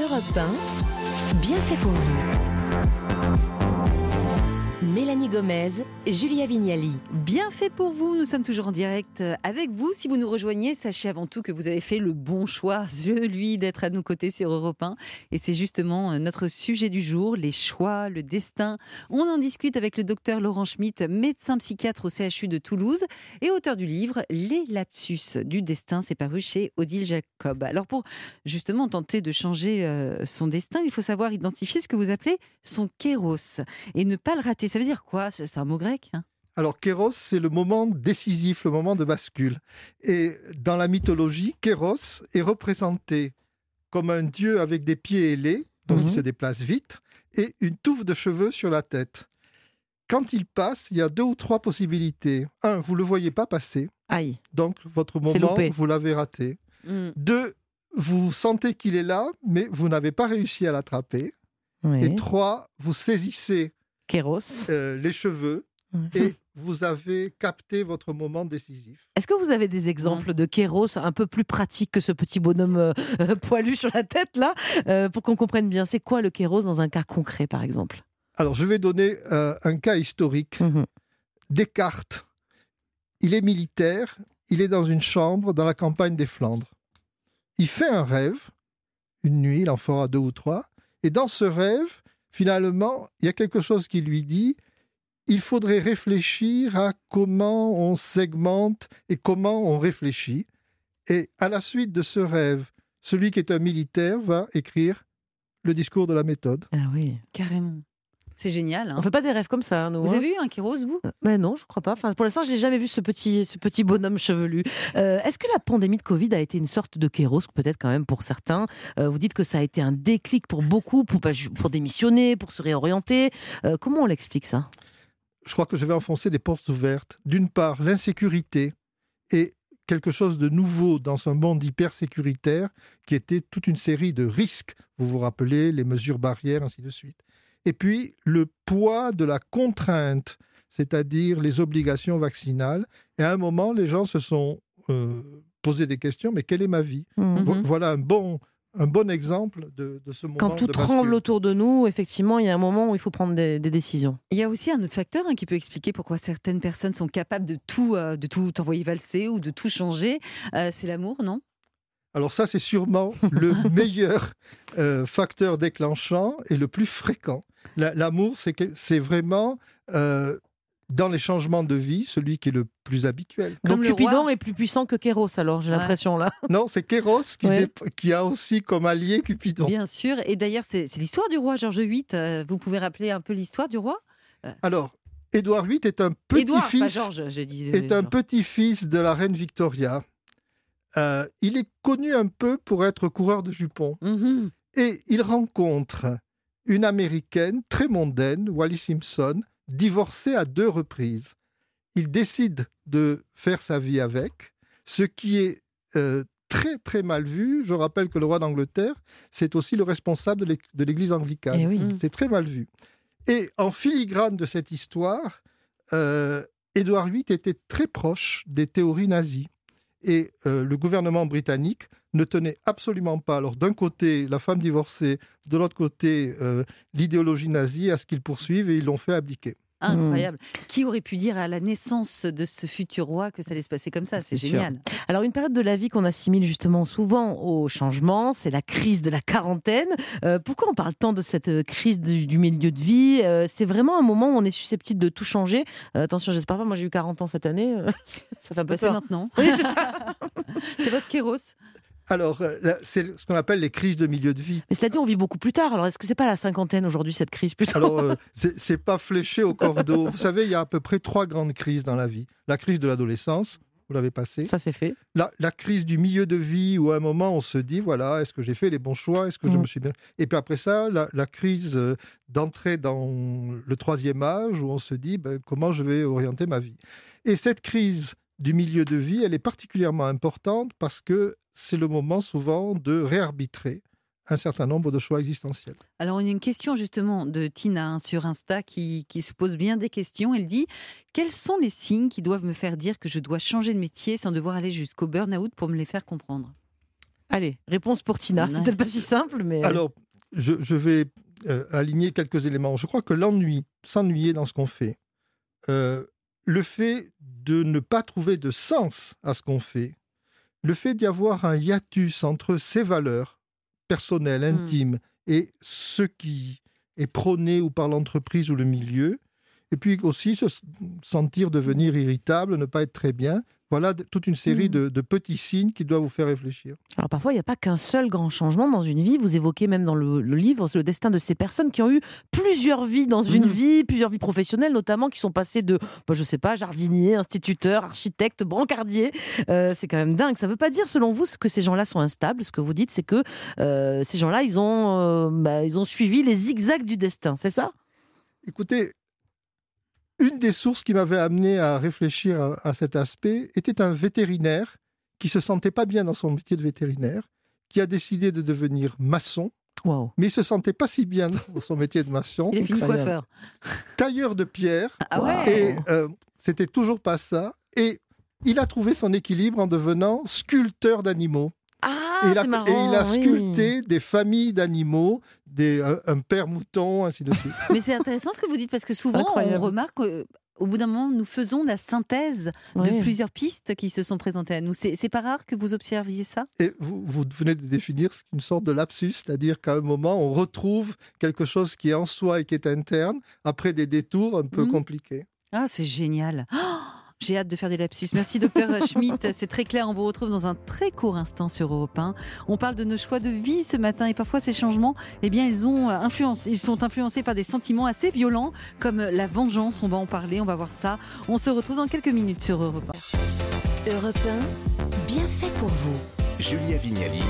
Europe 1, bien fait pour vous. Mélanie Gomez, Julia Vignali. Bien fait pour vous, nous sommes toujours en direct avec vous. Si vous nous rejoignez, sachez avant tout que vous avez fait le bon choix, celui d'être à nos côtés sur Europe 1. Et c'est justement euh, notre sujet du jour, les choix, le destin. On en discute avec le docteur Laurent Schmitt, médecin psychiatre au CHU de Toulouse et auteur du livre Les lapsus du destin. C'est paru chez Odile Jacob. Alors pour justement tenter de changer euh, son destin, il faut savoir identifier ce que vous appelez son kéros et ne pas le rater veut dire quoi? C'est un mot grec hein? Alors, Kéros, c'est le moment décisif, le moment de bascule. Et dans la mythologie, Kéros est représenté comme un dieu avec des pieds ailés, donc il mhm. se déplace vite, et une touffe de cheveux sur la tête. Quand il passe, il y a deux ou trois possibilités. Un, vous ne le voyez pas passer. Aïe. Donc, votre moment, vous l'avez raté. Mm. Deux, vous sentez qu'il est là, mais vous n'avez pas réussi à l'attraper. Et trois, vous saisissez Kéros. Euh, les cheveux. Mhm. Et vous avez capté votre moment décisif. Est-ce que vous avez des exemples de Kéros un peu plus pratiques que ce petit bonhomme euh, euh, poilu sur la tête, là, pour qu'on comprenne bien C'est quoi le Kéros dans un cas concret, par exemple? Alors, je vais donner un cas historique. Mhm. Descartes, il est militaire, il est dans une chambre dans la campagne des Flandres. Il fait un rêve, une nuit, il en fera deux ou trois, et dans ce rêve, finalement, il y a quelque chose qui lui dit il faudrait réfléchir à comment on segmente et comment on réfléchit. Et à la suite de ce rêve, celui qui est un militaire va écrire le discours de la méthode. Ah oui, carrément. C'est génial. Hein. On fait pas des rêves comme ça, nous. Vous hein. avez eu un Kéros, vous? Euh, Mais non, je crois pas. Enfin, pour l'instant, je n'ai jamais vu ce petit, ce petit bonhomme chevelu. Euh, est-ce que la pandémie de Covid a été une sorte de Kéros, peut-être quand même pour certains? Euh, Vous dites que ça a été un déclic pour beaucoup, pour, pour démissionner, pour se réorienter. comment on l'explique ça? Je crois que je vais enfoncer des portes ouvertes. D'une part, l'insécurité et quelque chose de nouveau dans un monde hyper sécuritaire qui était toute une série de risques. Vous vous rappelez les mesures barrières, ainsi de suite et puis le poids de la contrainte, c'est-à-dire les obligations vaccinales. Et à un moment, les gens se sont euh, posé des questions, mais quelle est ma vie? Mhm. Voilà un bon, un bon exemple de, ce moment. Quand tout tremble autour de nous, effectivement, il y a un moment où il faut prendre des, décisions. Il y a aussi un autre facteur hein, qui peut expliquer pourquoi certaines personnes sont capables de tout, euh, de tout envoyer valser ou de tout changer. Euh, c'est l'amour, non? Alors ça, c'est sûrement le meilleur facteur déclenchant et le plus fréquent. L'amour, c'est vraiment euh, dans les changements de vie, celui qui est le plus habituel. Donc Cupidon est plus puissant que Kéros, alors j'ai l'impression là. Non, c'est Kéros qui, a aussi comme allié Cupidon. Bien sûr, et d'ailleurs c'est l'histoire du roi Georges VIII. Euh, vous pouvez rappeler un peu l'histoire du roi? Euh. Alors, Édouard VIII est un petit-fils est un petit-fils de la reine Victoria. il est connu un peu pour être coureur de jupons. Mhm. Et il rencontre une américaine très mondaine, Wally Simpson, divorcée à deux reprises. Il décide de faire sa vie avec, ce qui est euh, très très mal vu. Je rappelle que le roi d'Angleterre, c'est aussi le responsable de l'Église anglicane. Eh c'est très mal vu. Et en filigrane de cette histoire, euh, Édouard VIII était très proche des théories nazies. Et euh, le gouvernement britannique ne tenait absolument pas, alors d'un côté la femme divorcée, de l'autre côté euh, l'idéologie nazie, à ce qu'ils poursuivent et ils l'ont fait abdiquer. Incroyable. Qui aurait pu dire à la naissance de ce futur roi que ça allait se passer comme ça? C'est génial. Alors une période de la vie qu'on assimile justement souvent au changement, c'est la crise de la quarantaine. Euh, pourquoi on parle tant de cette euh, crise du, milieu de vie? C'est vraiment un moment où on est susceptible de tout changer. attention, j'espère pas, moi j'ai eu 40 ans cette année. ça fait un peu bah, C'est maintenant. Oui, c'est votre kéros. Alors, euh, c'est ce qu'on appelle les crises de milieu de vie. Mais cela dit, on vit beaucoup plus tard. Alors, est-ce que c'est pas la cinquantaine aujourd'hui, cette crise plutôt Alors, euh, c'est pas fléché au cordeau. vous savez, il y a à peu près trois grandes crises dans la vie. La crise de l'adolescence, vous l'avez passée. Ça, c'est fait. La, crise du milieu de vie, où à un moment, on se dit, voilà, est-ce que j'ai fait les bons choix? Est-ce que je mm. me suis bien... Et puis après ça, la, crise euh, d'entrée dans le troisième âge, où on se dit, ben, comment je vais orienter ma vie? Et cette crise du milieu de vie, elle est particulièrement importante parce que c'est le moment souvent de réarbitrer un certain nombre de choix existentiels. Alors, il y a une question justement de Tina hein, sur Insta qui, se pose bien des questions. Elle dit Quels sont les signes qui doivent me faire dire que je dois changer de métier sans devoir aller jusqu'au burn-out pour me les faire comprendre? Allez, réponse pour Tina. C'est peut-être pas si simple, mais. Alors, je, vais aligner quelques éléments. Je crois que l'ennui, s'ennuyer dans ce qu'on fait, le fait de ne pas trouver de sens à ce qu'on fait, le fait d'y avoir un hiatus entre ses valeurs personnelles, hmm. intimes, et ce qui est prôné ou par l'entreprise ou le milieu, et puis aussi se sentir devenir irritable, ne pas être très bien, voilà toute une série mmh. de, petits signes qui doivent vous faire réfléchir. Alors parfois, il n'y a pas qu'un seul grand changement dans une vie. Vous évoquez même dans le, livre le destin de ces personnes qui ont eu plusieurs vies dans une mmh. vie, plusieurs vies professionnelles notamment, qui sont passées de, bah, je ne sais pas, jardinier, instituteur, architecte, brancardier. Euh, c'est quand même dingue. Ça ne veut pas dire, selon vous, que ces gens-là sont instables. Ce que vous dites, c'est que euh, ces gens-là, ils, ont, euh, bah, ils ont suivi les zigzags du destin. C'est ça? Écoutez, une des sources qui m'avait amené à réfléchir à, cet aspect était un vétérinaire qui se sentait pas bien dans son métier de vétérinaire, qui a décidé de devenir maçon. Mais il se sentait pas si bien dans son métier de maçon. Il est fini coiffeur. Tailleur de pierre. Ah ouais. Et euh, c'était toujours pas ça. Et il a trouvé son équilibre en devenant sculpteur d'animaux. Ah, et, il a, et il a sculpté des familles d'animaux, des, un, père mouton, ainsi de suite. Mais c'est intéressant ce que vous dites parce que souvent on remarque au bout d'un moment, nous faisons la synthèse de plusieurs pistes qui se sont présentées à nous. C'est pas rare que vous observiez ça? Et vous, vous, venez de définir une sorte de lapsus, c'est-à-dire qu'à un moment, on retrouve quelque chose qui est en soi et qui est interne, après des détours un peu mmh. compliqués. Ah, c'est génial oh j'ai hâte de faire des lapsus. Merci, docteur Schmitt. C'est très clair. On vous retrouve dans un très court instant sur Europe 1. On parle de nos choix de vie ce matin et parfois ces changements, eh bien, ils ont influence. Ils sont influencés par des sentiments assez violents comme la vengeance. On va en parler. On va voir ça. On se retrouve dans quelques minutes sur Europe 1. Europe 1, bien fait pour vous. Julia Vignali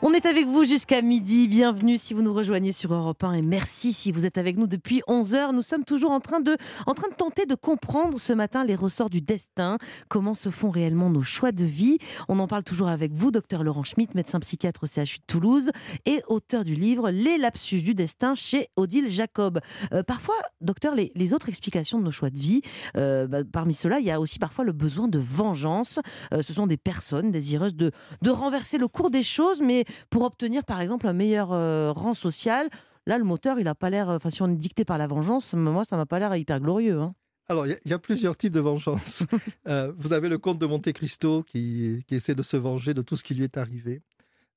On est avec vous jusqu'à midi. Bienvenue si vous nous rejoignez sur Europe 1 et merci si vous êtes avec nous depuis 11h. Nous sommes toujours en train de, en train de tenter de comprendre ce matin les ressorts du destin, comment se font réellement nos choix de vie? On en parle toujours avec vous, docteur Laurent Schmitt, médecin psychiatre au CHU de Toulouse et auteur du livre Les lapsus du destin chez Odile Jacob. Euh, parfois, docteur, les, les, autres explications de nos choix de vie, euh, bah, parmi ceux-là, il y a aussi parfois le besoin de vengeance. Euh, ce sont des personnes désireuses de, de renverser le cours des choses, mais pour obtenir par exemple un meilleur euh, rang social, là le moteur il a pas l'air, enfin si on est dicté par la vengeance, moi ça m'a pas l'air hyper glorieux. Hein. Alors, il y, a plusieurs types de vengeance. Euh, vous avez le comte de Monte Cristo qui, qui, essaie de se venger de tout ce qui lui est arrivé.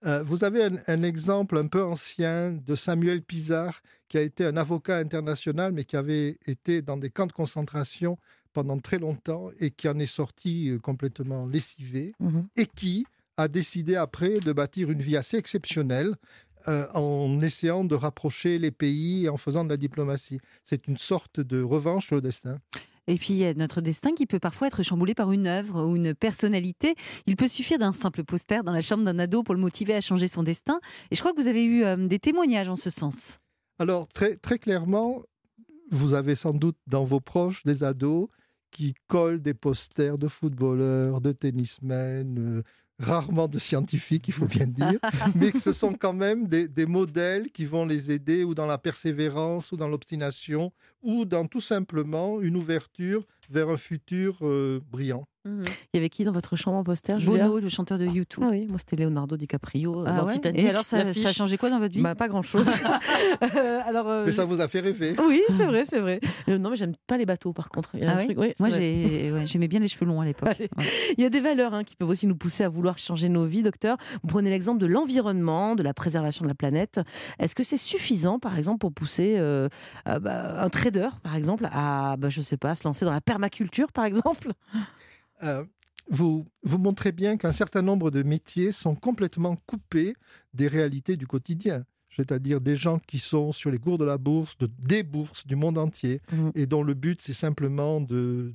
Euh, vous avez un, un, exemple un peu ancien de Samuel Pizarre, qui a été un avocat international, mais qui avait été dans des camps de concentration pendant très longtemps et qui en est sorti complètement lessivé, mmh et qui, a décidé après de bâtir une vie assez exceptionnelle euh, en essayant de rapprocher les pays et en faisant de la diplomatie. C'est une sorte de revanche sur le destin. Et puis il y a notre destin qui peut parfois être chamboulé par une œuvre ou une personnalité. Il peut suffire d'un simple poster dans la chambre d'un ado pour le motiver à changer son destin. Et je crois que vous avez eu euh, des témoignages en ce sens. Alors très, très clairement, vous avez sans doute dans vos proches des ados qui collent des posters de footballeurs, de tennismen, euh, rarement de scientifiques, il faut bien dire, mais que ce sont quand même des, des, modèles qui vont les aider ou dans la persévérance ou dans l'obstination ou dans tout simplement une ouverture vers un futur euh, brillant. Mhm. Il y avait qui dans votre chambre en poster Bono, le chanteur de YouTube. Ah oui, moi c'était Leonardo DiCaprio. Euh, ah Et alors ça, a changé quoi dans votre vie? Bah, Pas grand-chose. Euh, alors, Mais ça vous a fait rêver. Oui, c'est vrai, c'est vrai. non, mais j'aime pas les bateaux par contre. Ah moi j'aimais bien les cheveux longs à l'époque. Il y a des valeurs hein, qui peuvent aussi nous pousser à vouloir changer nos vies, docteur. Vous prenez l'exemple de l'environnement, de la préservation de la planète. Est-ce que c'est suffisant, par exemple, pour pousser bah, un trader, par exemple, à, bah, je sais pas, se lancer dans la permaculture, par exemple euh, vous, vous montrez bien qu'un certain nombre de métiers sont complètement coupés des réalités du quotidien. C'est-à-dire des gens qui sont sur les cours de la bourse, de, des bourses du monde entier, mmh. et dont le but c'est simplement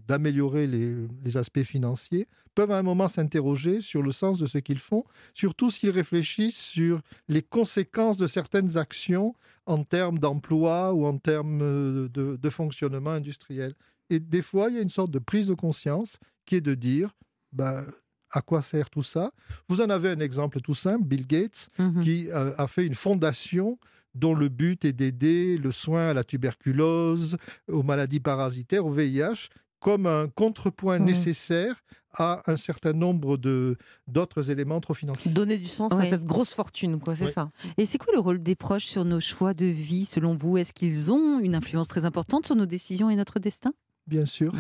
d'améliorer les, les, aspects financiers, peuvent à un moment s'interroger sur le sens de ce qu'ils font, surtout s'ils réfléchissent sur les conséquences de certaines actions en termes d'emploi ou en termes euh, de, de fonctionnement industriel. Et des fois, il y a une sorte de prise de conscience qui est de dire, bah, à quoi sert tout ça? Vous en avez un exemple tout simple, Bill Gates, mhm. qui euh, a fait une fondation dont le but est d'aider le soin à la tuberculose, aux maladies parasitaires, au VIH, comme un contrepoint mhm. nécessaire à un certain nombre de d'autres éléments trop financiers. Donner du sens à cette grosse fortune, quoi, c'est ça. Et c'est quoi le rôle des proches sur nos choix de vie, selon vous? Est-ce qu'ils ont une influence très importante sur nos décisions et notre destin? Bien sûr,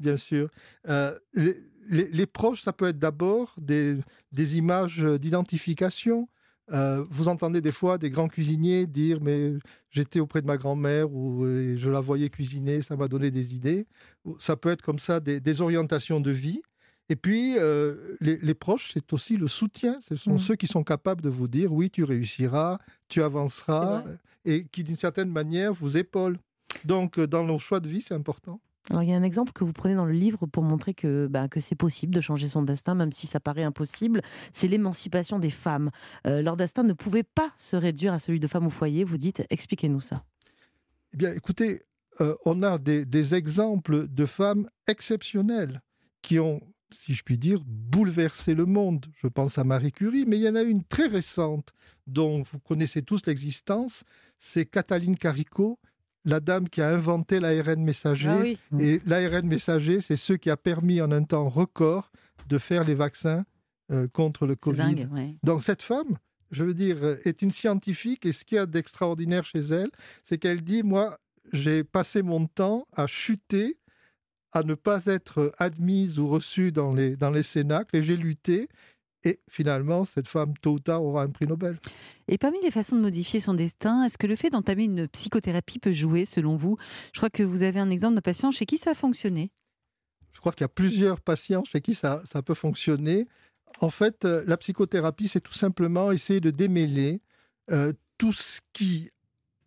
bien sûr. Euh, les, proches, ça peut être d'abord des, des images d'identification. Euh, vous entendez des fois des grands cuisiniers dire mais j'étais auprès de ma grand-mère ou je la voyais cuisiner, ça m'a donné des idées. Ça peut être comme ça des, orientations de vie. Et puis euh, les, proches, c'est aussi le soutien. Ce sont mmh. ceux qui sont capables de vous dire oui, tu réussiras, tu avanceras, et qui d'une certaine manière vous épaulent. Donc dans nos choix de vie, c'est important. Alors, il y a un exemple que vous prenez dans le livre pour montrer que, bah, que c'est possible de changer son destin, même si ça paraît impossible. C'est l'émancipation des femmes. Euh, leur destin ne pouvait pas se réduire à celui de femmes au foyer. Vous dites, expliquez-nous ça. Eh bien, écoutez, euh, on a des, des, exemples de femmes exceptionnelles qui ont, si je puis dire, bouleversé le monde. Je pense à Marie Curie, mais il y en a une très récente dont vous connaissez tous l'existence. C'est Cataline Carico la dame qui a inventé l'ARN messager. Ah Et l'ARN messager, c'est ce qui a permis en un temps record de faire les vaccins euh, contre le Covid. Donc cette femme, je veux dire, euh, est une scientifique. Et ce qu'il y a d'extraordinaire chez elle, c'est qu'elle dit, moi, j'ai passé mon temps à chuter, à ne pas être admise ou reçue dans les, dans les cénacles. Et j'ai lutté et finalement, cette femme, tôt ou tard, aura un prix Nobel. Et parmi les façons de modifier son destin, est-ce que le fait d'entamer une psychothérapie peut jouer, selon vous? Je crois que vous avez un exemple d'un patient chez qui ça a fonctionné. Je crois qu'il y a plusieurs patients chez qui ça, ça peut fonctionner. En fait, euh, la psychothérapie, c'est tout simplement essayer de démêler euh, tout ce qui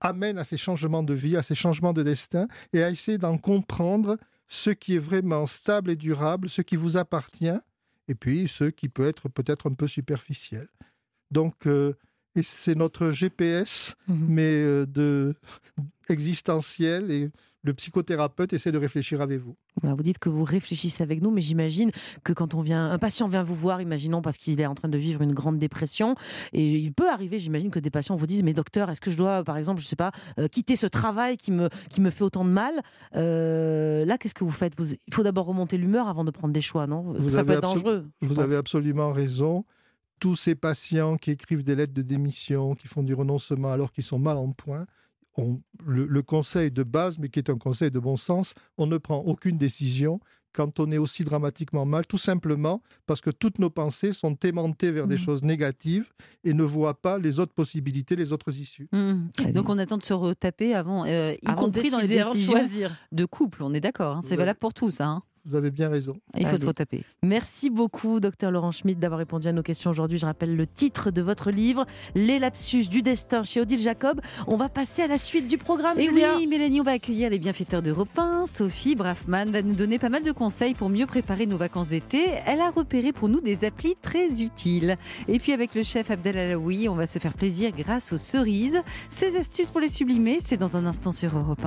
amène à ces changements de vie, à ces changements de destin, et à essayer d'en comprendre ce qui est vraiment stable et durable, ce qui vous appartient, et puis ceux qui peuvent être peut-être un peu superficiels. Donc, euh, et c'est notre GPS, mhm. mais euh, de existentiel et le psychothérapeute essaie de réfléchir avec vous. vous dites que vous réfléchissez avec nous, mais j'imagine que quand on vient, un patient vient vous voir, imaginons parce qu'il est en train de vivre une grande dépression, et il peut arriver, j'imagine que des patients vous disent, mais docteur, est-ce que je dois, par exemple, je sais pas, euh, quitter ce travail qui me qui me fait autant de mal euh, Là, qu'est-ce que vous faites? Il faut d'abord remonter l'humeur avant de prendre des choix, non? Vous Ça peut être dangereux. Vous avez absolument raison. Tous ces patients qui écrivent des lettres de démission, qui font du renoncement alors qu'ils sont mal en point, le, conseil de base, mais qui est un conseil de bon sens, on ne prend aucune décision quand on est aussi dramatiquement mal, tout simplement parce que toutes nos pensées sont aimantées vers des mmh. choses négatives et ne voient pas les autres possibilités, les autres issues. Mmh. Donc on attend de se retaper avant, euh, y compris dans les décisions de, couple, on est d'accord, hein. c'est valable pour tous. Hein. Vous avez bien raison. Il faut se retaper. Merci beaucoup, docteur Laurent Schmitt, d'avoir répondu à nos questions aujourd'hui. Je rappelle le titre de votre livre, Les lapsus du destin chez Odile Jacob. On va passer à la suite du programme. Et oui, Mélanie, on va accueillir les bienfaiteurs d'Europe 1. Sophie Braffman va nous donner pas mal de conseils pour mieux préparer nos vacances d'été. Elle a repéré pour nous des applis très utiles. Et puis avec le chef Abdel Alaoui, on va se faire plaisir grâce aux cerises. Ces astuces pour les sublimer, c'est dans un instant sur Europe 1.